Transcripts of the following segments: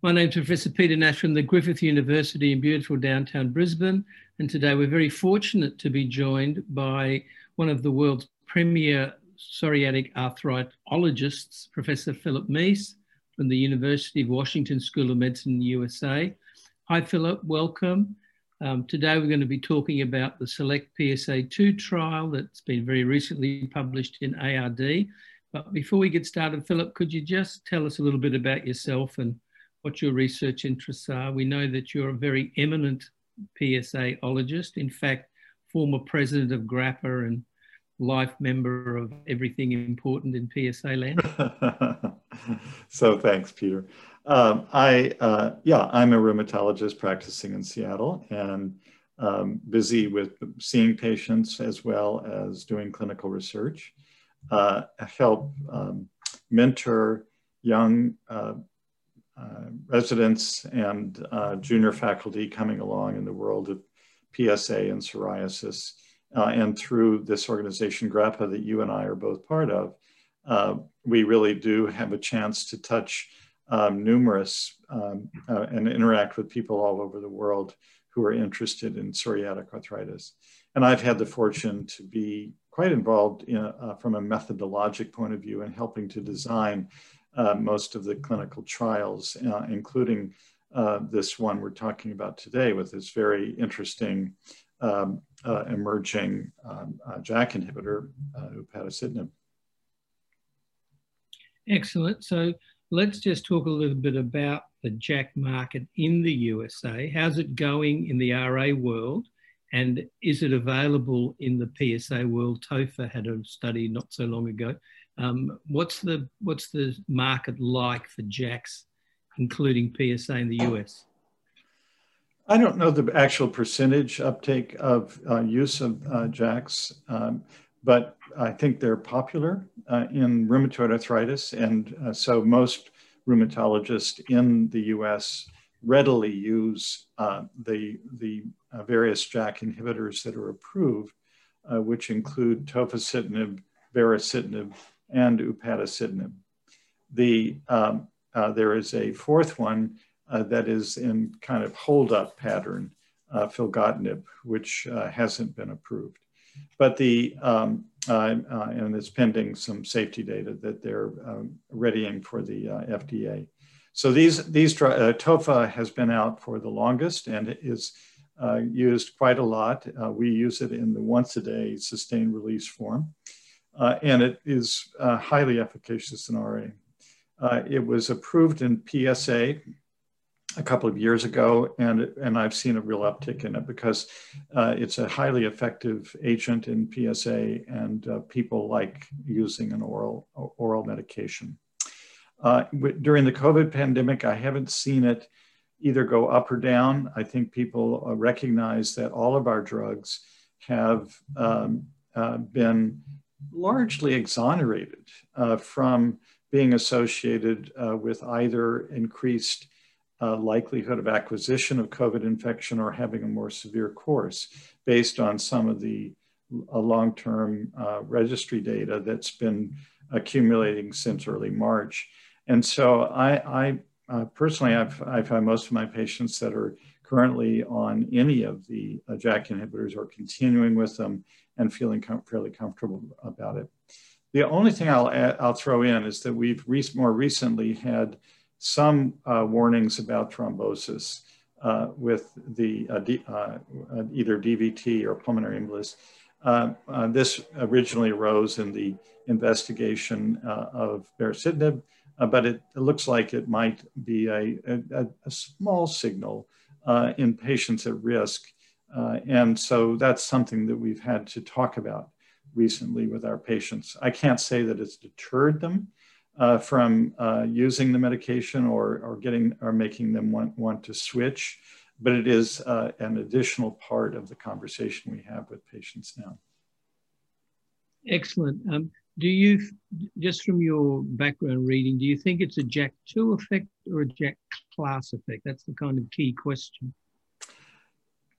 My name is Professor Peter Nash from the Griffith University in beautiful downtown Brisbane. And today we're very fortunate to be joined by one of the world's premier psoriatic arthritologists, Professor Philip Mease from the University of Washington School of Medicine in the USA. Hi, Philip, welcome. Um, today we're going to be talking about the SELECT PSA2 trial that's been very recently published in ARD. But before we get started, Philip, could you just tell us a little bit about yourself and what your research interests are. We know that you're a very eminent PSA-ologist, in fact, former president of GRAPPA and life member of everything important in PSA land. so thanks, Peter. Um, I, uh, yeah, I'm a rheumatologist practicing in Seattle and um, busy with seeing patients as well as doing clinical research. Uh, help um, mentor young uh, uh, residents and uh, junior faculty coming along in the world of PSA and psoriasis. Uh, and through this organization, GRAPPA, that you and I are both part of, we really do have a chance to touch um, numerous um, uh, and interact with people all over the world who are interested in psoriatic arthritis. And I've had the fortune to be quite involved in, uh, from a methodologic point of view in helping to design uh, most of the clinical trials, uh, including uh, this one we're talking about today with this very interesting um, uh, emerging um, JAK inhibitor, upadacitinib. Excellent. So let's just talk a little bit about the JAK market in the USA. How's it going in the RA world? And is it available in the PSA world? TOFA had a study not so long ago um, what's the what's the market like for JAKs, including PSA in the US? I don't know the actual percentage uptake of uh, use of uh, JAKs, um, but I think they're popular uh, in rheumatoid arthritis, and uh, so most rheumatologists in the U.S. readily use uh, the the uh, various JAK inhibitors that are approved, which include tofacitinib, baricitinib, and upadacitinib. The, um, uh, there is a fourth one uh, that is in kind of hold up pattern, uh, filgotinib, which uh, hasn't been approved. But the, um, uh, uh, and it's pending some safety data that they're um, readying for the FDA. So these, these TOFA has been out for the longest and is used quite a lot. we use it in the once a day sustained release form uh, and it is uh, highly efficacious in RA. Uh, it was approved in PSA a couple of years ago, and, and I've seen a real uptick in it because uh, it's a highly effective agent in PSA, and uh, people like using an oral, oral medication. Uh, during the COVID pandemic, I haven't seen it either go up or down. I think people recognize that all of our drugs have um, been largely exonerated uh, from being associated uh, with either increased uh, likelihood of acquisition of COVID infection or having a more severe course based on some of the uh, long-term uh, registry data that's been accumulating since early March. And so I, I uh, personally, I've, I've had most of my patients that are currently on any of the uh, JAK inhibitors or continuing with them and feeling com fairly comfortable about it. The only thing I'll, add, I'll throw in is that we've re more recently had some uh, warnings about thrombosis uh, with the uh, uh either DVT or pulmonary embolus. Uh, this originally arose in the investigation of baricitinib, but it, it, looks like it might be a, a, a small signal in patients at risk and so that's something that we've had to talk about recently with our patients. I can't say that it's deterred them uh, from uh, using the medication or, or getting or making them want, want to switch, but it is uh, an additional part of the conversation we have with patients now. Excellent. Um, do you, just from your background reading, do you think it's a JAK2 effect or a JAK class effect? That's the kind of key question.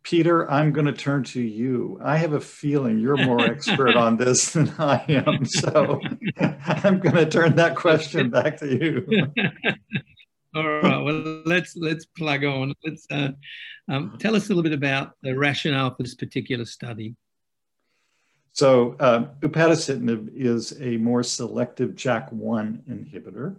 Peter, I'm going to turn to you. I have a feeling you're more expert on this than I am. So I'm going to turn that question back to you. All right. Well, let's let's plug on. Let's uh, um, tell us a little bit about the rationale for this particular study. So, uh, upadacitinib is a more selective JAK1 inhibitor,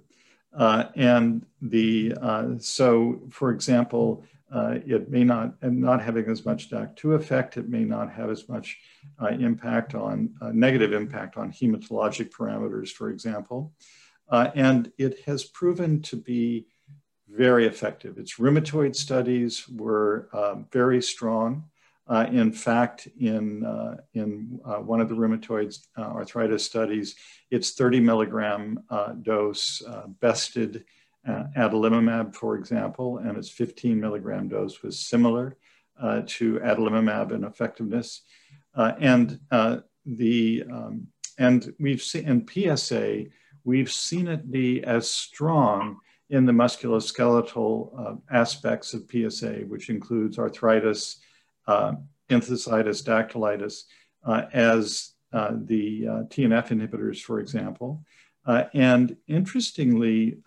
uh, and the uh, so, for example, uh, it may not and not having as much JAK2 effect. It may not have as much uh, impact on uh, negative impact on hematologic parameters, for example, and it has proven to be very effective. Its rheumatoid studies were uh, very strong. Uh, in fact, in, uh, in uh, one of the rheumatoid uh, arthritis studies, its 30 milligram uh, dose bested adalimumab, for example, and its 15 milligram dose was similar to adalimumab in effectiveness. and the um, and we've seen in PSA, we've seen it be as strong in the musculoskeletal uh, aspects of PSA, which includes arthritis, uh, enthesitis, dactylitis, uh, as uh, the uh, TNF inhibitors, for example. Uh, and interestingly,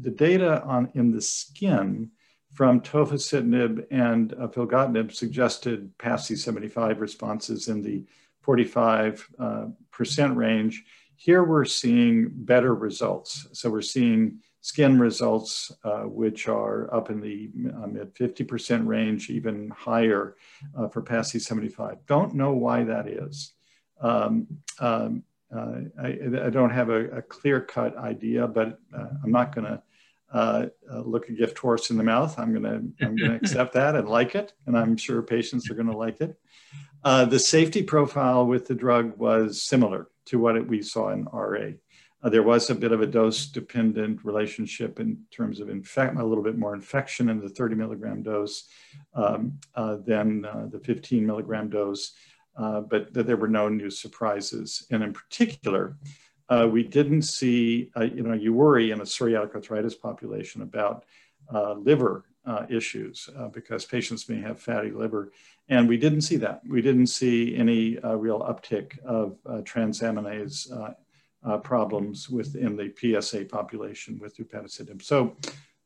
the data on in the skin from tofacitinib and filgotinib suggested PASI 75 responses in the 45% range. Here we're seeing better results. So we're seeing skin results, uh, which are up in the uh, mid 50% range, even higher uh, for PASI 75. Don't know why that is. Um, um, uh, I, I, don't have a, a clear cut idea, but uh, I'm not going to uh, look a gift horse in the mouth. I'm going to I'm going to accept that and like it, and I'm sure patients are going to like it. the safety profile with the drug was similar to what it, we saw in RA. Uh, there was a bit of a dose dependent relationship in terms of infect, a little bit more infection in the 30 milligram dose um, uh, than uh, the 15 milligram dose, uh, but that there were no new surprises. And in particular, uh, we didn't see, uh, you know, you worry in a psoriatic arthritis population about liver issues because patients may have fatty liver. And we didn't see that. We didn't see any real uptick of transaminase uh, problems within the PSA population with upadacitinib. So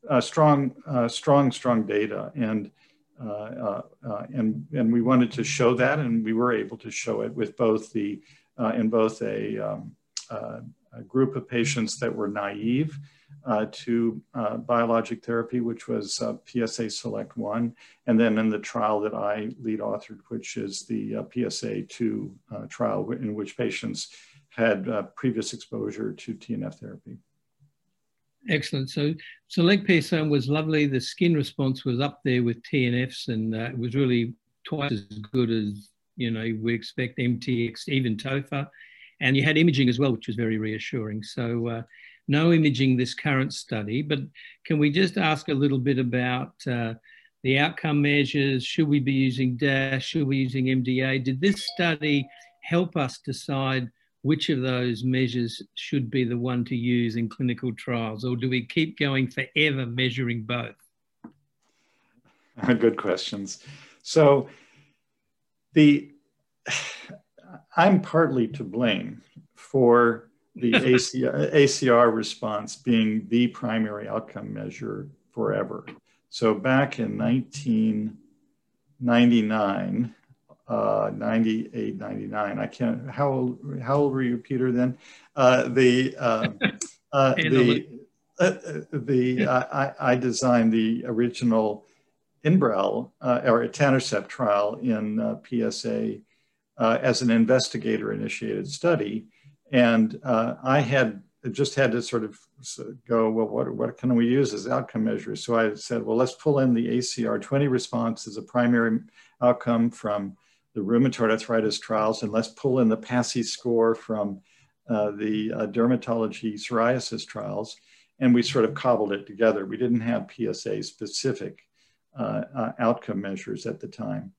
uh, strong, uh, strong, strong data. And, uh, uh, uh, Uh, uh, and, and we wanted to show that, and we were able to show it with both the, uh, in both a, um, a, group of patients that were naive to biologic therapy, which was PSA Select 1, and then in the trial that I lead authored, which is the PSA 2 trial, in which patients had uh, previous exposure to TNF therapy. Excellent. So, so PSA was lovely. The skin response was up there with TNFs, and uh, it was really twice as good as you know we expect MTX, even TOFA, and you had imaging as well, which was very reassuring. So, uh, no imaging this current study, but can we just ask a little bit about uh, the outcome measures? Should we be using DASH? Should we be using MDA? Did this study help us decide? Which of those measures should be the one to use in clinical trials, or do we keep going forever measuring both? Good questions. So, the I'm partly to blame for the ACR, ACR response being the primary outcome measure forever. So back in 1999, uh, 98, 99. I can't, how old, how old were you, Peter, then? Uh, the, um, uh, the, uh, the, I, I designed the original Enbrel uh, or etanercept trial in uh, PSA as an investigator initiated study. And I had just had to sort of go, well, what, what can we use as outcome measures? So I said, well, let's pull in the ACR 20 response as a primary outcome from the rheumatoid arthritis trials, and let's pull in the PASI score from uh, the uh, dermatology psoriasis trials, and we sort of cobbled it together. We didn't have PSA specific uh, uh, outcome measures at the time.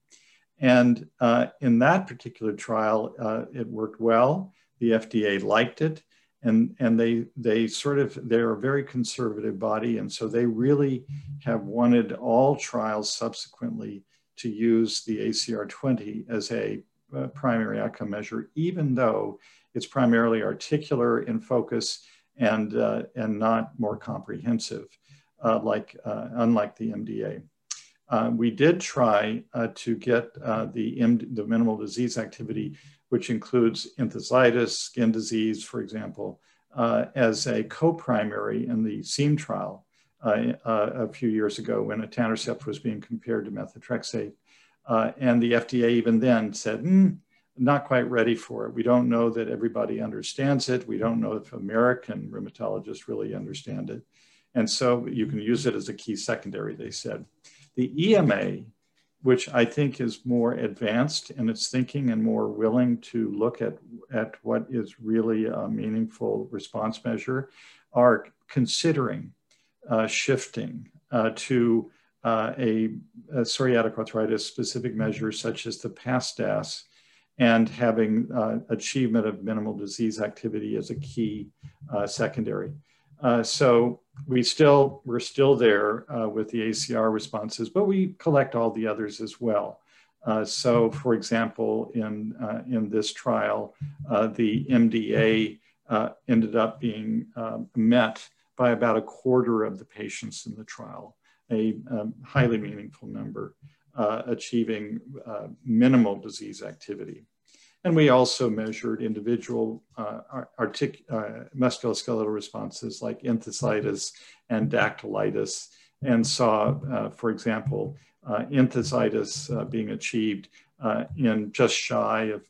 And uh, in that particular trial, uh, it worked well. The FDA liked it, and, and they, they sort of, they're a very conservative body, and so they really have wanted all trials subsequently to use the ACR20 as a uh, primary outcome measure, even though it's primarily articular in focus and, uh, and not more comprehensive, uh, like, uh, unlike the MDA. Uh, we did try uh, to get the, the minimal disease activity, which includes enthesitis, skin disease, for example, as a co-primary in the SEAM trial a few years ago when etanercept was being compared to methotrexate. and the FDA even then said, mm, not quite ready for it. We don't know that everybody understands it. We don't know if American rheumatologists really understand it. And so you can use it as a key secondary, they said. The EMA, which I think is more advanced in its thinking and more willing to look at, at what is really a meaningful response measure, are considering uh, shifting uh, to uh, a, a, psoriatic arthritis specific measure such as the PASDAS and having uh, achievement of minimal disease activity as a key uh, secondary. Uh, so we still, we're still there uh, with the ACR responses, but we collect all the others as well. Uh, so for example, in, uh, in this trial, the MDA ended up being met by about a quarter of the patients in the trial, a um, highly meaningful number uh, achieving uh, minimal disease activity. And we also measured individual uh, artic- uh, musculoskeletal responses like enthesitis and dactylitis, and saw, uh, for example, uh, enthesitis being achieved in just shy of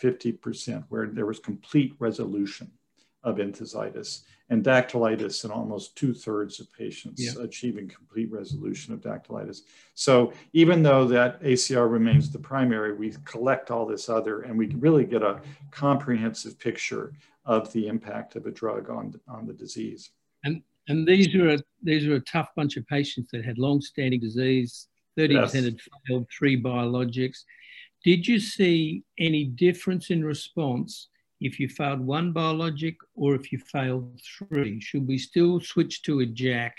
50%, where there was complete resolution of enthesitis and dactylitis in almost two thirds of patients yeah. achieving complete resolution of dactylitis. So even though that ACR remains the primary, we collect all this other and we really get a comprehensive picture of the impact of a drug on, on the disease. And, and these are a, these are a tough bunch of patients that had long-standing disease, 30% yes. had failed three biologics. Did you see any difference in response if you failed one biologic or if you failed three? Should we still switch to a JAK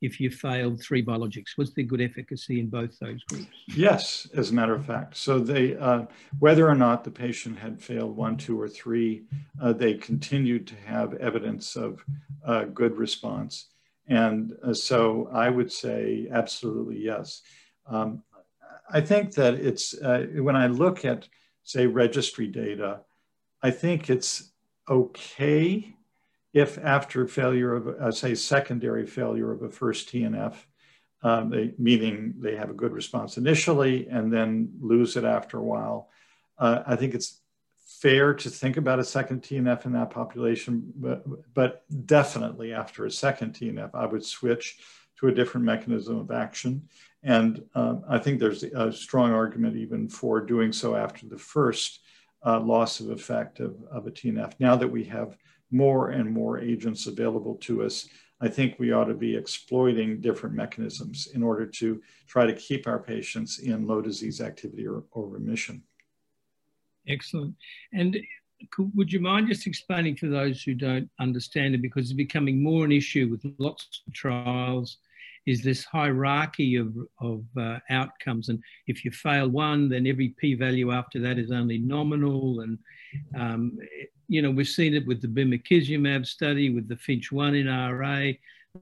if you failed three biologics? Was there good efficacy in both those groups? Yes, as a matter of fact. So they, uh, whether or not the patient had failed one, two, or three, uh, they continued to have evidence of uh, good response. And uh, so I would say absolutely yes. Um, I think that it's, uh, when I look at, say, registry data, I think it's okay if after failure of, uh, say, secondary failure of a first TNF, um, they, meaning they have a good response initially and then lose it after a while. Uh, I think it's fair to think about a second TNF in that population, but, but definitely after a second TNF, I would switch to a different mechanism of action. And um, I think there's a strong argument even for doing so after the first uh, loss of effect of, of a TNF. Now that we have more and more agents available to us, I think we ought to be exploiting different mechanisms in order to try to keep our patients in low disease activity or, or remission. Excellent. And could, would you mind just explaining for those who don't understand it, because it's becoming more an issue with lots of trials, is this hierarchy of, of uh, outcomes. And if you fail one, then every p-value after that is only nominal. And, um, you know, we've seen it with the bimekizumab study, with the Finch 1 in RA.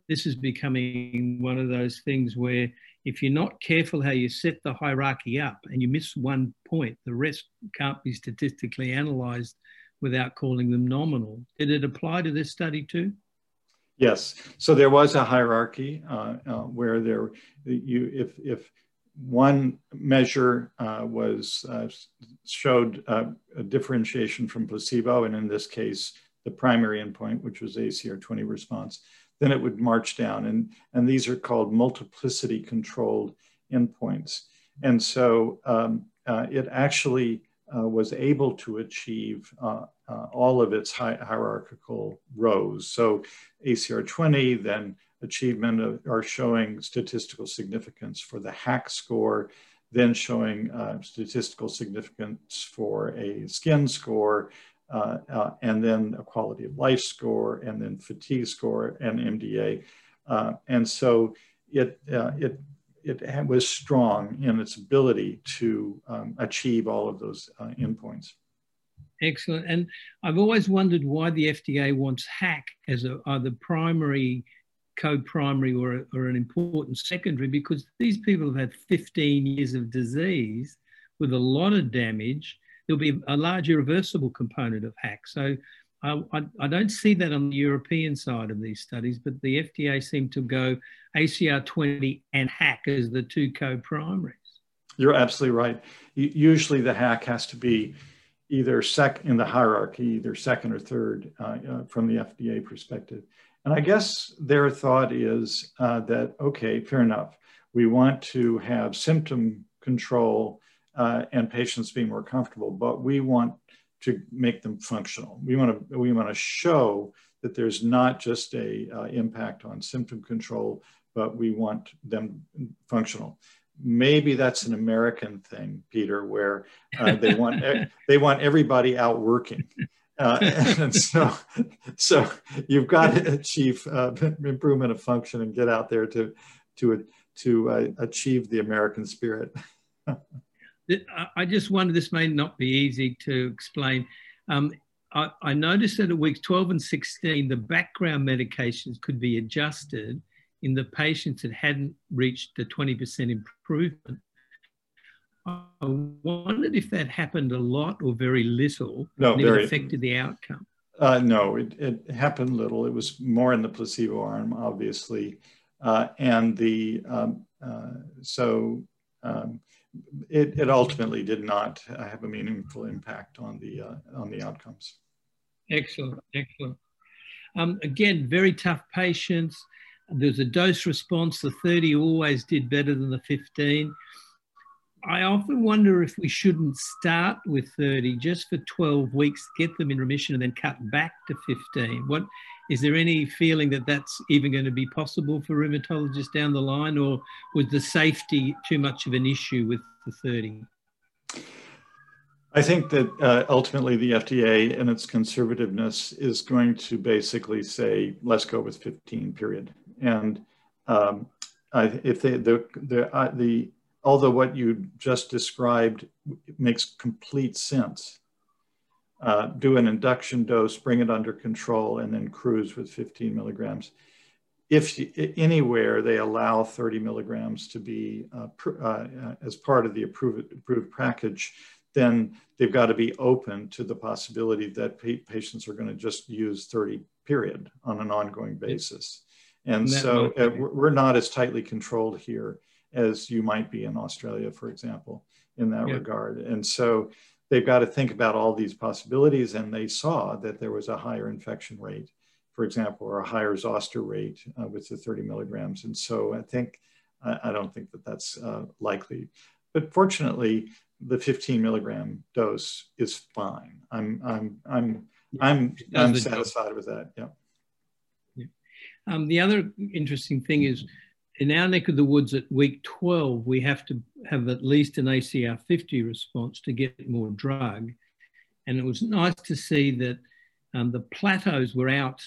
This is becoming one of those things where if you're not careful how you set the hierarchy up and you miss one point, the rest can't be statistically analyzed without calling them nominal. Did it apply to this study too? Yes. So there was a hierarchy uh, uh, where there, you, if if one measure uh, was uh, showed uh, a differentiation from placebo, and in this case, the primary endpoint, which was ACR20 response, then it would march down, and and these are called multiplicity controlled endpoints, and so um, uh, it actually was able to achieve uh, all of its hi hierarchical rows. So ACR 20, then achievement of, are showing statistical significance for the HAQ score, then showing uh, statistical significance for a skin score, uh, uh, and then a quality of life score, and then fatigue score and MDA. Uh, and so it, uh, it it was strong in its ability to um, achieve all of those uh, endpoints. Excellent. And I've always wondered why the FDA wants HAQ as a, either primary, co-primary, or, or an important secondary, because these people have had 15 years of disease with a lot of damage. There'll be a large irreversible component of HAQ. So I, I, I don't see that on the European side of these studies, but the FDA seemed to go ACR20 and HAQ as the two co-primaries. You're absolutely right. Usually the HAQ has to be either sec in the hierarchy, either second or third uh, uh, from the FDA perspective. And I guess their thought is uh, that, okay, fair enough. We want to have symptom control uh, and patients being more comfortable, but we want to make them functional. We want to we want to show that there's not just a uh, impact on symptom control, but we want them functional. Maybe that's an American thing, Peter, where uh, they want they want everybody out working. Uh, and so, so you've got to achieve uh, improvement of function and get out there to to to uh, achieve the American spirit. I just wonder, this may not be easy to explain. Um, I, I, noticed that at weeks 12 and 16, the background medications could be adjusted in the patients that hadn't reached the 20% improvement. I wondered if that happened a lot or very little no, and very, it affected the outcome. Uh, no, it, it, happened little. It was more in the placebo arm, obviously. Uh, and the, um, uh, so um, it, it ultimately did not have a meaningful impact on the uh, on the outcomes. Excellent, excellent. Um, again, very tough patients. There's a dose response. The 30 always did better than the 15. I often wonder if we shouldn't start with 30 just for 12 weeks, get them in remission, and then cut back to 15. What is there any feeling that that's even going to be possible for rheumatologists down the line, or was the safety too much of an issue with the 30? I think that uh, ultimately the FDA and its conservativeness is going to basically say, let's go with 15, period. And um, I, if they, the, the, uh, the, although what you just described makes complete sense, uh, do an induction dose, bring it under control, and then cruise with 15 milligrams. If anywhere they allow 30 milligrams to be uh, uh, as part of the approved, approved package, then they've got to be open to the possibility that pa patients are going to just use 30 period on an ongoing basis. And so uh, we're not as tightly controlled here as you might be in Australia, for example, in that yeah. regard. And so they've got to think about all these possibilities. And they saw that there was a higher infection rate, for example, or a higher zoster rate uh, with the 30 milligrams. And so I think, I, I don't think that that's uh, likely. But fortunately, the 15 milligram dose is fine. I'm, I'm, I'm, I'm, I'm satisfied with that. Yeah. yeah. Um, the other interesting thing is in our neck of the woods at week 12, we have to have at least an ACR 50 response to get more drug. And it was nice to see that um, the plateaus were out,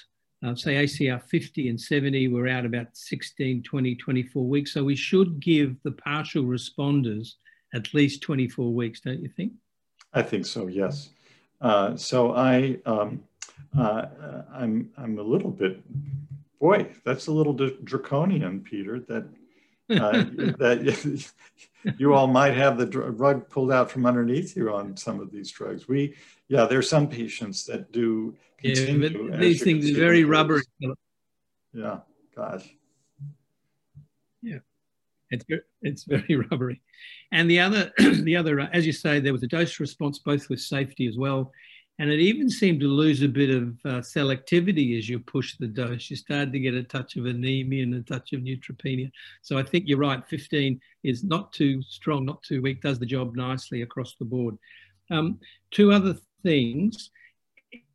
uh, say ACR 50 and 70 were out about 16, 20, 24 weeks. So we should give the partial responders at least 24 weeks, don't you think? I think so, yes. Uh, so I, um, uh, I'm, I'm a little bit boy, that's a little draconian, Peter. That uh, that you all might have the rug pulled out from underneath you on some of these drugs. We, yeah, there's some patients that do continue. Yeah, these things are very rubbery. Yeah, gosh. Yeah, it's it's very rubbery. And the other, the other, as you say, there was a dose response both with safety as well and it even seemed to lose a bit of uh, selectivity as you push the dose. You started to get a touch of anemia and a touch of neutropenia. So I think you're right. 15 is not too strong, not too weak, does the job nicely across the board. Um, two other things.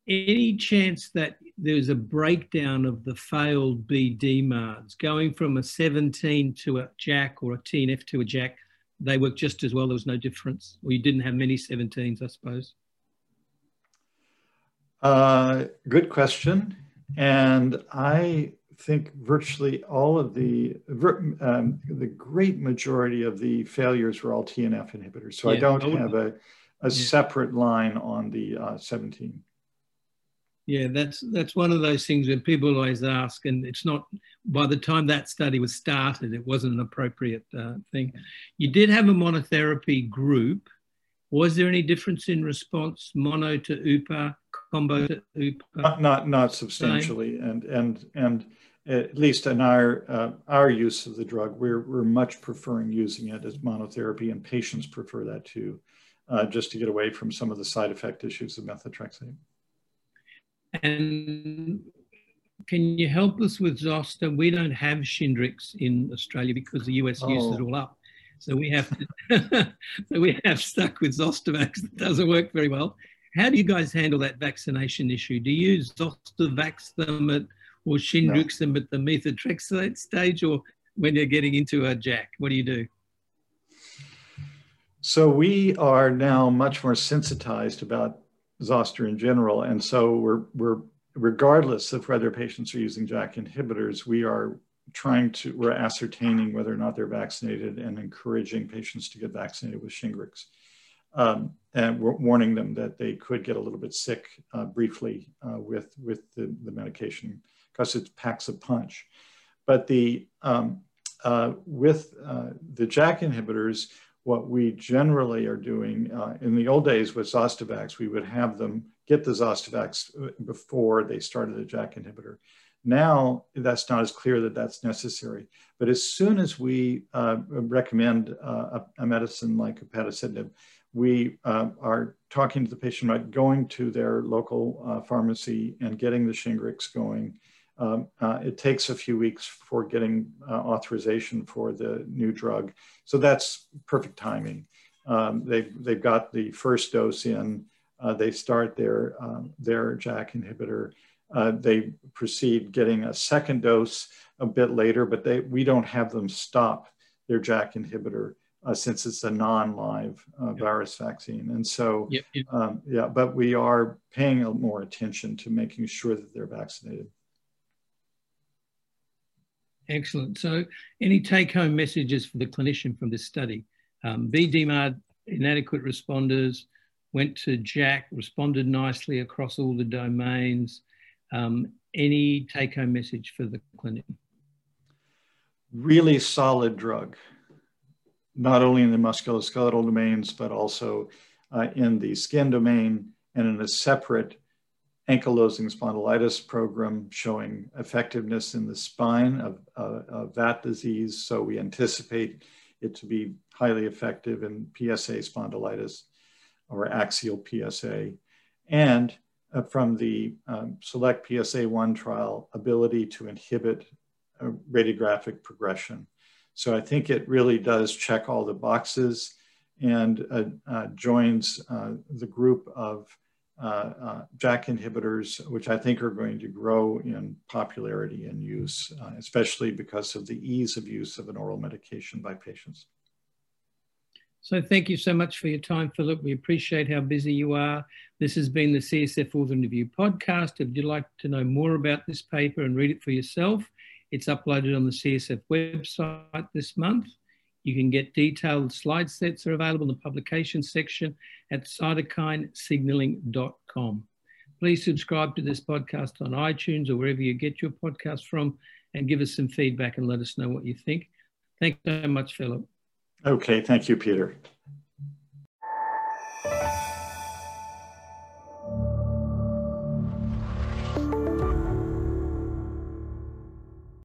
Any chance that there's a breakdown of the failed BDMARDs going from a 17 to a JAK or a TNF to a JAK, They work just as well. There was no difference, or you didn't have many 17s, I suppose. Uh, good question. And I think virtually all of the, um, the great majority of the failures were all TNF inhibitors. So yeah, I don't have a, a yeah. separate line on the uh, 17. Yeah, that's that's one of those things where people always ask, and it's not. By the time that study was started, it wasn't an appropriate uh, thing. You did have a monotherapy group. Was there any difference in response, mono to UPA, combo to Not not, not substantially, and and and at least in our uh, our use of the drug, we're we're much preferring using it as monotherapy, and patients prefer that too, uh, just to get away from some of the side effect issues of methotrexate. And can you help us with Zoster? We don't have Shingrix in Australia because the US oh. used it all up. So we have to, so we have stuck with Zostavax that doesn't work very well. How do you guys handle that vaccination issue? Do you Zostavax them at, or Shingrix no. them at the methotrexate stage or when you're getting into a JAK? What do you do? So we are now much more sensitized about zoster in general. And so we're, we're regardless of whether patients are using JAK inhibitors, we are trying to, we're ascertaining whether or not they're vaccinated and encouraging patients to get vaccinated with Shingrix. Um, and warning them that they could get a little bit sick uh, briefly uh, with, with the, the medication because it packs a punch. But the, um, uh, with uh, the JAK inhibitors, what we generally are doing uh, in the old days with Zostavax, we would have them get the Zostavax uh, before they started a JAK inhibitor. Now, that's not as clear that that's necessary. But as soon as we recommend a, a, medicine like a upadacitinib, we uh, are talking to the patient about going to their local uh, pharmacy and getting the Shingrix going um, uh, it takes a few weeks for getting uh, authorization for the new drug. So that's perfect timing. Um, they've, they've got the first dose in, uh, they start their, um, their JAK inhibitor. Uh, they proceed getting a second dose a bit later, but they, we don't have them stop their JAK inhibitor uh, since it's a non-live uh, yep. virus vaccine. And so, yep, yep. Um, yeah, but we are paying more attention to making sure that they're vaccinated. Excellent. So, any take home messages for the clinician from this study? Um, BDMARD inadequate responders went to JAK, responded nicely across all the domains. Um, any take home message for the clinic? Really solid drug, not only in the musculoskeletal domains, but also uh, in the skin domain and in a separate ankylosing spondylitis program showing effectiveness in the spine of, uh, of, that disease. So we anticipate it to be highly effective in PSA spondylitis or axial PSA. And uh, from the um, select PSA1 trial, ability to inhibit radiographic progression. So I think it really does check all the boxes and uh, uh joins uh, the group of uh, uh, JAK inhibitors, which I think are going to grow in popularity and use, uh, especially because of the ease of use of an oral medication by patients. So thank you so much for your time, Philip. We appreciate how busy you are. This has been the CSF Author Review podcast. If you'd like to know more about this paper and read it for yourself, it's uploaded on the CSF website this month. You can get detailed slide sets are available in the publication section at cytokinesignaling.com. Please subscribe to this podcast on iTunes or wherever you get your podcast from and give us some feedback and let us know what you think. Thanks so much, Philip. Okay, thank you, Peter.